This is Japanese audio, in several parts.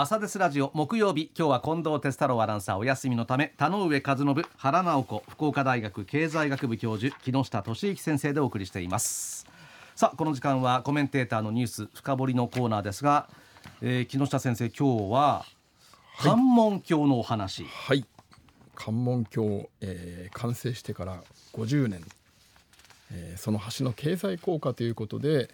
朝ですラジオ木曜日今日は近藤哲太郎アナウンサーお休みのため田上和信原直子福岡大学経済学部教授木下俊之先生でお送りしています。さあこの時間はコメンテーターのニュース深掘りのコーナーですが、えー、木下先生今日は関門橋のお話。はい。関門橋、えー、完成してから50年、えー、その橋の経済効果ということで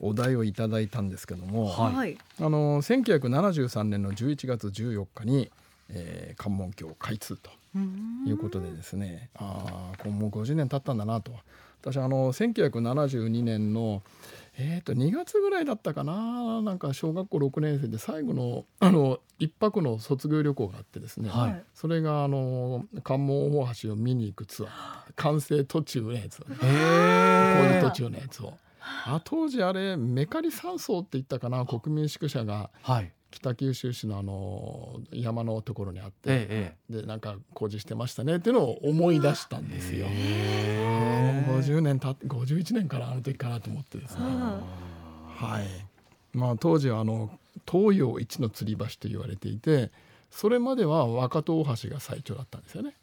お題をいただいたんですけども、はい、あの1973年の11月14日に、えー、関門橋開通ということでですねああもう50年経ったんだなと。私あの1972年のえー、と2月ぐらいだったかな。なんか小学校6年生で最後のあの一泊の卒業旅行があってですね、はい、それがあの関門大橋を見に行くツアー。完成途中のやつ。工事途中のやつを。あ当時あれメカリ山荘って言ったかな。国民宿舎が北九州市のあの山のところにあって、ええ、でなんか工事してましたねっていうのを思い出したんですよ。もう50年たって51年からあの時かなと思ってですね。はいまあ、当時はあの東洋一の吊り橋と言われていてそれまでは若戸大橋が最長だったんですよね。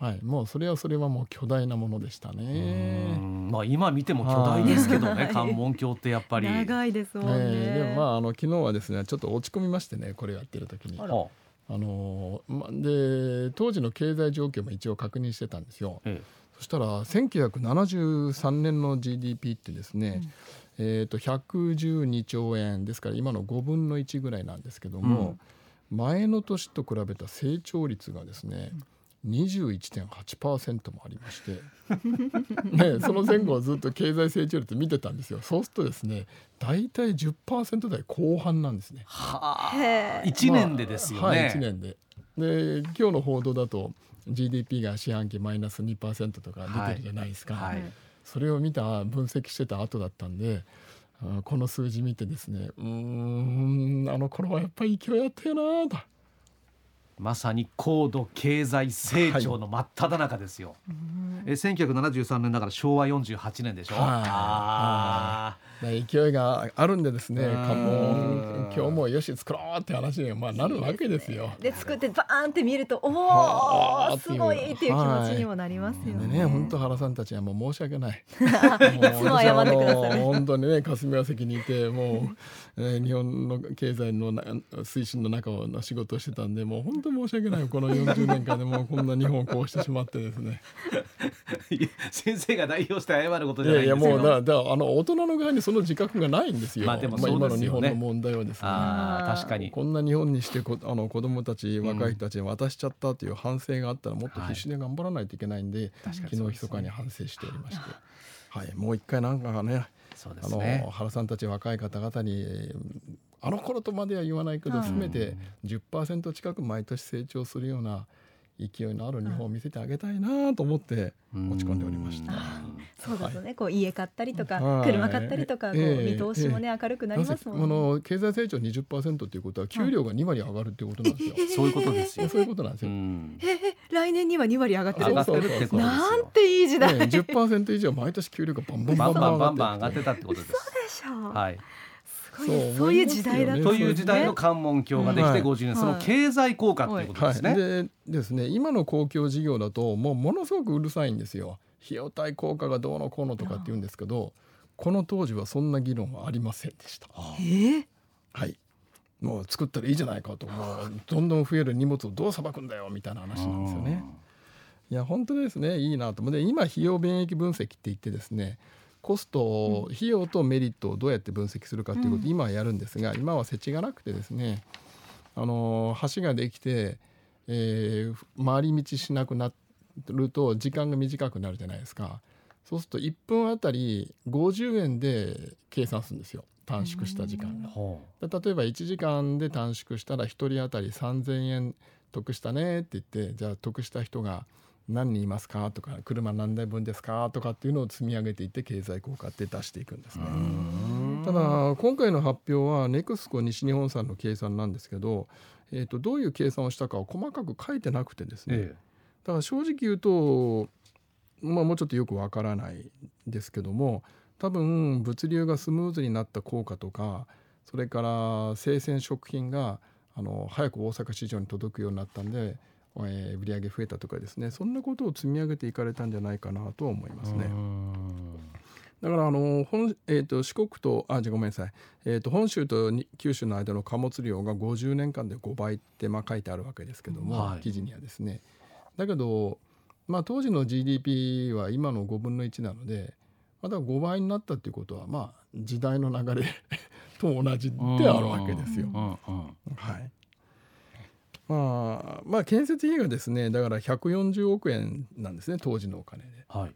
はい、もうそれはそれはもう巨大なものでしたね。まあ今見ても巨大ですけどね、関門橋ってやっぱり。長いですもんね。えー、でもまああの昨日はですね、ちょっと落ち込みましてね、これやってる時に。あのまで当時の経済状況も一応確認してたんですよ。ええ、そしたら1973年の GDP ってですね、うん、えっ、ー、と112兆円ですから今の5分の1ぐらいなんですけども、うん、前の年と比べた成長率がですね。うん21.8%もありまして。ね、その前後はずっと経済成長率見てたんですよ。そうするとですね大体10%台後半なんですね。はあ、1年でですよね。まあ、はい、1年で。で今日の報道だと GDP が四半期マイナス2%とか出てるじゃないですか、はい。はい、それを見た分析してた後だったんでこの数字見てですねうんあの頃はやっぱり勢いあったよなと。まさに高度経済成長の真っ只中ですよ。はい、え1973年だから昭和48年でしょ？はあ勢いがあるんでですね、も今日もよし作ろうって話にまあなるわけですよ。で作ってバーンって見るとおおすごいっていう気持ちにもなりますよね。ね本当原さんたちはもう申し訳ない。いつも謝ってください。本当にね霞が関にいてもう、えー、日本の経済の推進の中の仕事をしてたんでもう本当申し訳ないこの40年間でもうこんな日本をこうしてしまってですね。先生が代表して謝ることじゃないんですいやいやもうだだあの大人の側にその自覚がないんですよ。まあでも、ね、まあ、今の日本の問題はですね。あ確かに。こんな日本にしてこあの子供たち若い人たちに渡しちゃったという反省があったらもっと必死で頑張らないといけないんで、はい、昨日密かに反省しておりまして、はい、もう一回なんかね。ね、あの原さんたち若い方々にあの頃とまでは言わないけど、せめて10%近く毎年成長するような勢いのある日本を見せてあげたいなと思って落ち込んでおりました。そうですね、はい、こう家買ったりとか、車買ったりとか、こう見通しもね、明るくなりますもん、ね、あの経済成長20%っていうことは給料が2割上がるっていうことなんですよ。そういうことですよ。そういうことなんですよ。え来年には2割上がってる。なんていい時代。ね、10%以上毎年給料がバンバンバンバンバンバン上がってたってことです。そうでしょう。はい。そういう時代だという時代の関門橋ができて50年、その経済効果ということですね。でですね今の公共事業だともうものすごくうるさいんですよ。費用対効果がどうのこうのとかって言うんですけどこの当時はそんな議論はありませんでした。えー、はい。もう作ったらいいじゃないかともう。どんどん増える荷物をどうさばくんだよみたいな話なんですよね。いや本当ですね。いいなと思って今費用便益分析って言ってですねコスト、費用とメリットをどうやって分析するかということを今はやるんですが、今は設置がなくてですねあの橋ができて、えー、回り道しなくなると時間が短くなるじゃないですか。そうすると1分あたり50円で計算するんですよ。短縮した時間。が。例えば1時間で短縮したら1人当たり3,000円得したねって言ってじゃあ得した人が何人いますか？とか車何台分ですか？とかっていうのを積み上げていって経済効果って出していくんですね。ただ今回の発表はネクスコ西日本さんの計算なんですけど、えー、とどういう計算をしたかを細かく書いてなくてですね、ええ、だから正直言うと、まあ、もうちょっとよくわからないですけども多分物流がスムーズになった効果とかそれから生鮮食品があの早く大阪市場に届くようになったんで、えー、売り上げ増えたとかですねそんなことを積み上げていかれたんじゃないかなと思いますね。だからあの本、えーと、四国とあじゃごめんなさい、えーと、本州と九州の間の貨物量が50年間で5倍ってまあ書いてあるわけですけども、はい、記事にはですね。だけど、まあ、当時の GDP は今の5分の1なのでまだ5倍になったっていうことはまあ時代の流れ と同じであるわけですよ。はいまあ、まあ建設費がですねだから140億円なんですね当時のお金で、はい、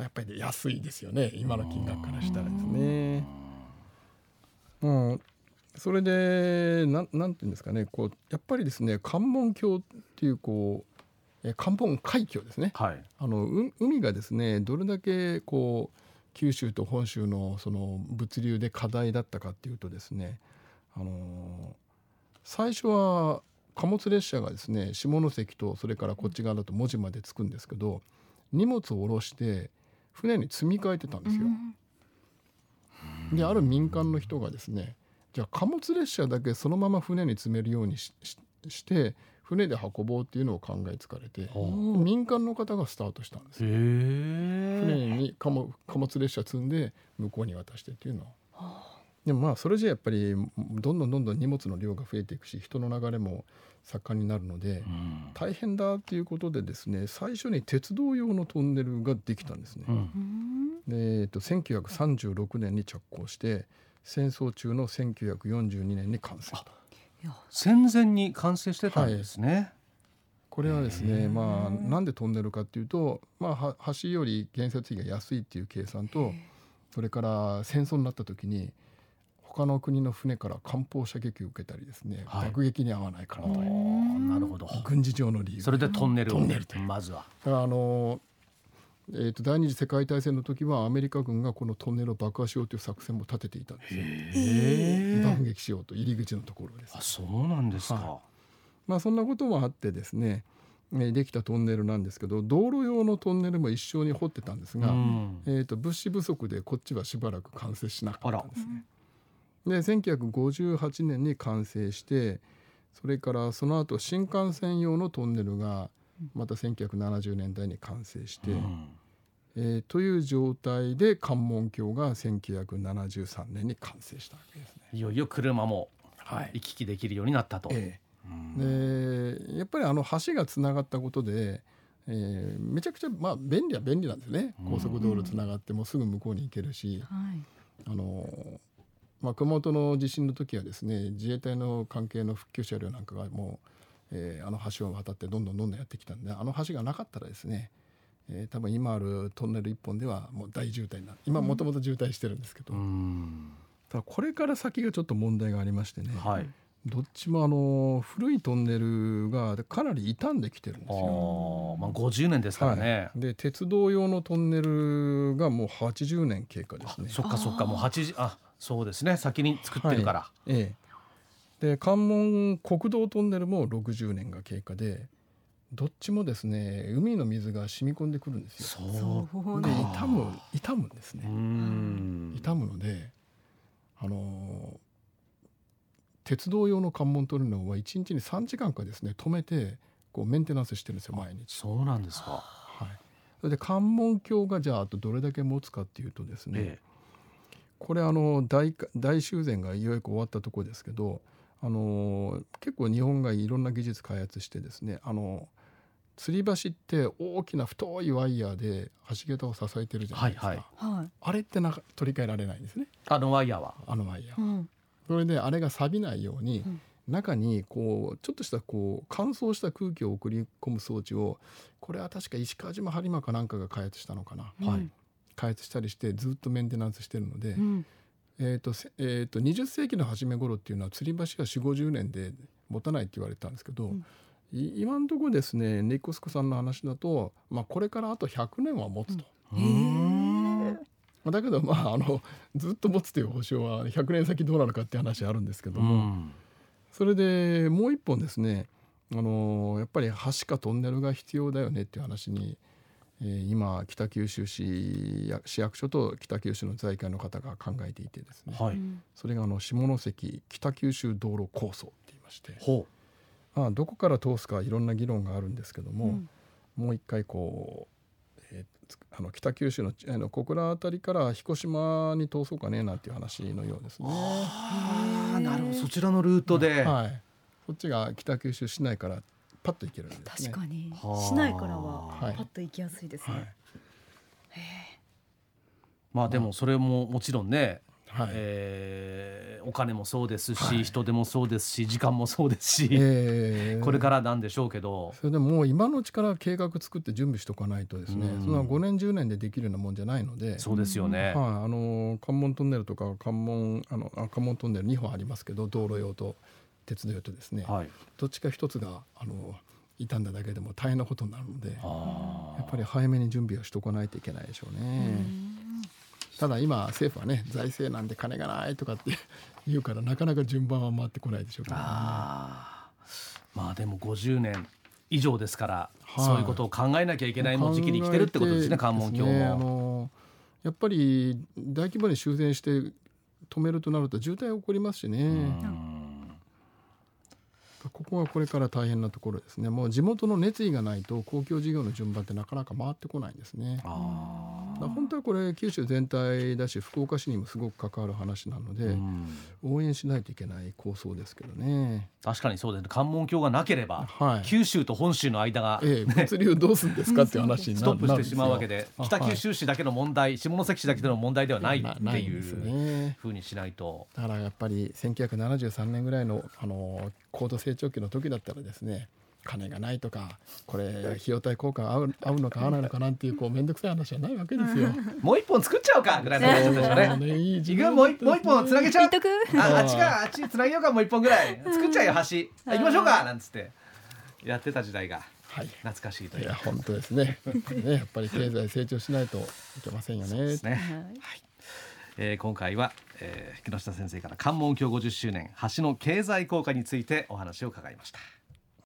やっぱり安いですよね今の金額からしたらですね。うん、それでなんなんていうんですかねこうやっぱりですね関門橋っていうこうえ関門海峡ですね、はい、あの海がですねどれだけこう九州と本州のその物流で課題だったかっていうとですね、あのー、最初は貨物列車がですね下関とそれからこっち側だと門司まで着くんですけど荷物を下ろして船に積み替えてたんですよ。である民間の人がですねじゃあ貨物列車だけそのまま船に積めるようにして船で運ぼうっていうのを考えつかれて民間の方がスタートしたんですよ。船に貨物貨物列車積んで向こうに渡してっていうのは。でもまあそれじゃやっぱりどんどんどんどん荷物の量が増えていくし人の流れも盛んになるので、大変だっていうことでですね最初に鉄道用のトンネルができたんですね。うん、で、えっと、1936年に着工して戦争中の1942年に完成と。戦前に完成してたんですね。はい、これはですね、まあ、なんでトンネルかっていうと、まあ、橋より建設費が安いっていう計算とそれから戦争になった時に他の国の船から艦砲射撃を受けたりですね、はい、爆撃に合わないからとなるほど。軍事上の理由それでトンネルを。まずは。だからあのえーと、第二次世界大戦の時はアメリカ軍がこのトンネルを爆破しようという作戦も立てていたんですよ。爆撃しようと入り口のところです、あそうなんですか、はい、まあ、そんなこともあってですねできたトンネルなんですけど道路用のトンネルも一緒に掘ってたんですが、うん、えーと、物資不足でこっちはしばらく完成しなかったんです。ね。で1958年に完成してそれからその後新幹線用のトンネルがまた1970年代に完成して、うん、えー、という状態で関門橋が1973年に完成したわけですね。いよいよ車も行き来できるようになったと。はいえー、でやっぱりあの橋がつながったことで、えー、めちゃくちゃまあ便利は便利なんですね。高速道路つながってもすぐ向こうに行けるし、うん、あのまあ、熊本の地震の時はですね自衛隊の関係の復旧車両なんかがもう、えー、あの橋を渡ってどんどんどんどんやってきたんであの橋がなかったらですねえー、多分今あるトンネル1本ではもう大渋滞になる。今もともと渋滞してるんですけど、うん、ただこれから先がちょっと問題がありましてね、はい、どっちもあの古いトンネルがかなり傷んできてるんですよ。まあ、50年ですからね、はい、で鉄道用のトンネルがもう80年経過ですね。そっかそっか。もう80あそうですね先に作ってるから。はい、ええ、で関門国道トンネルも60年が経過でどっちもですね海の水が染み込んでくるんですよ。そうで傷む傷むんですね。傷むのであの鉄道用の関門取るのは1日に3時間かですね止めてこうメンテナンスしてるんですよ毎日。そうなんですか。はい。それで関門橋がじゃああとどれだけ持つかっていうとですね、ええ、これあの大大修繕がいよいよ終わったところですけど。あの結構日本がいろんな技術開発してですねあの吊り橋って大きな太いワイヤーで橋桁を支えてるじゃないですか、はいはい、あれってな取り替えられないんですね。あのワイヤーは。あのワイヤー、うん、それであれが錆びないように、うん、中にこうちょっとしたこう乾燥した空気を送り込む装置をこれは確か石川島播磨かなんかが開発したのかな、うん、開発したりしてずっとメンテナンスしてるので、えーとえーと、20世紀の初め頃っていうのは吊り橋が4 5 0年で持たないって言われたんですけど、今のところですねネイコスコさんの話だと、まあ、これからあと100年は持つと。だけどまああのずっと持つという保証は100年先どうなるかって話あるんですけども、それでもう一本ですねあのやっぱり橋かトンネルが必要だよねっていう話に、えー、今北九州市市役所と北九州の財界の方が考えていてですね、はい、それがあの下関北九州道路構想って言いましてまあ、どこから通すかいろんな議論があるんですけども、うん、もう一回こう、えー、あの北九州のあの小倉辺りから彦島に通そうかねなんていう話のようですね。あなるほど。そちらのルートで、はい、そっちが北九州市内からパッと行けるんで。す、ね、確かに市内からはパッと行きやすいですね。はい、まあでもそれももちろんね、はい、えー、お金もそうですし、はい、人手もそうですし時間もそうですし、えー、これからなんでしょうけど。それでも今のうちから計画作って準備しておかないとですね、うん、その5年10年でできるようなもんじゃないので。そうですよね、はい、あの関門トンネルとか関門あの関門トンネル2本ありますけど道路用と鉄道用とですね、はい、どっちか一つがあの傷んだだけでも大変なことになるのでやっぱり早めに準備をしておかないといけないでしょうね。ただ今政府はね財政なんで金がないとかって言うからなかなか順番は回ってこないでしょうけど、ね、あまあでも50年以上ですから、はい、そういうことを考えなきゃいけないもう時期に来てるってことですね関門橋も、ね、あのやっぱり大規模に修繕して止めるとなると渋滞起こりますしね。ここはこれから大変なところですね。もう地元の熱意がないと公共事業の順番ってなかなか回ってこないんですね。本当はこれ九州全体だし福岡市にもすごく関わる話なので、うん、応援しないといけない構想ですけどね。確かにそうですね。関門橋がなければ、はい、九州と本州の間が、ええ、物流どうするんですかっていう話になストップしてしまうわけで北九州市だけの問題、下関市だけでの問題ではないっていうふうにしないと。だからやっぱり1973年ぐらいのあの高度成長期の時だったらですね金がないとかこれ費用対効果合う合うのか合わないのかなんていうこう面倒くさい話はないわけですよ。もう一本作っちゃおうかぐらいの話でしょうね。いいもうもう一本つなげちゃう。ああっちかあっちつなげようかもう一本ぐらい作っちゃうよ橋。行きましょうかなんつってやってた時代が。はい、懐かしいという。いや本当ですね。ねやっぱり経済成長しないといけませんよね。ねはい。えー、今回は、えー、木下先生から関門橋50周年橋の経済効果についてお話を伺いました。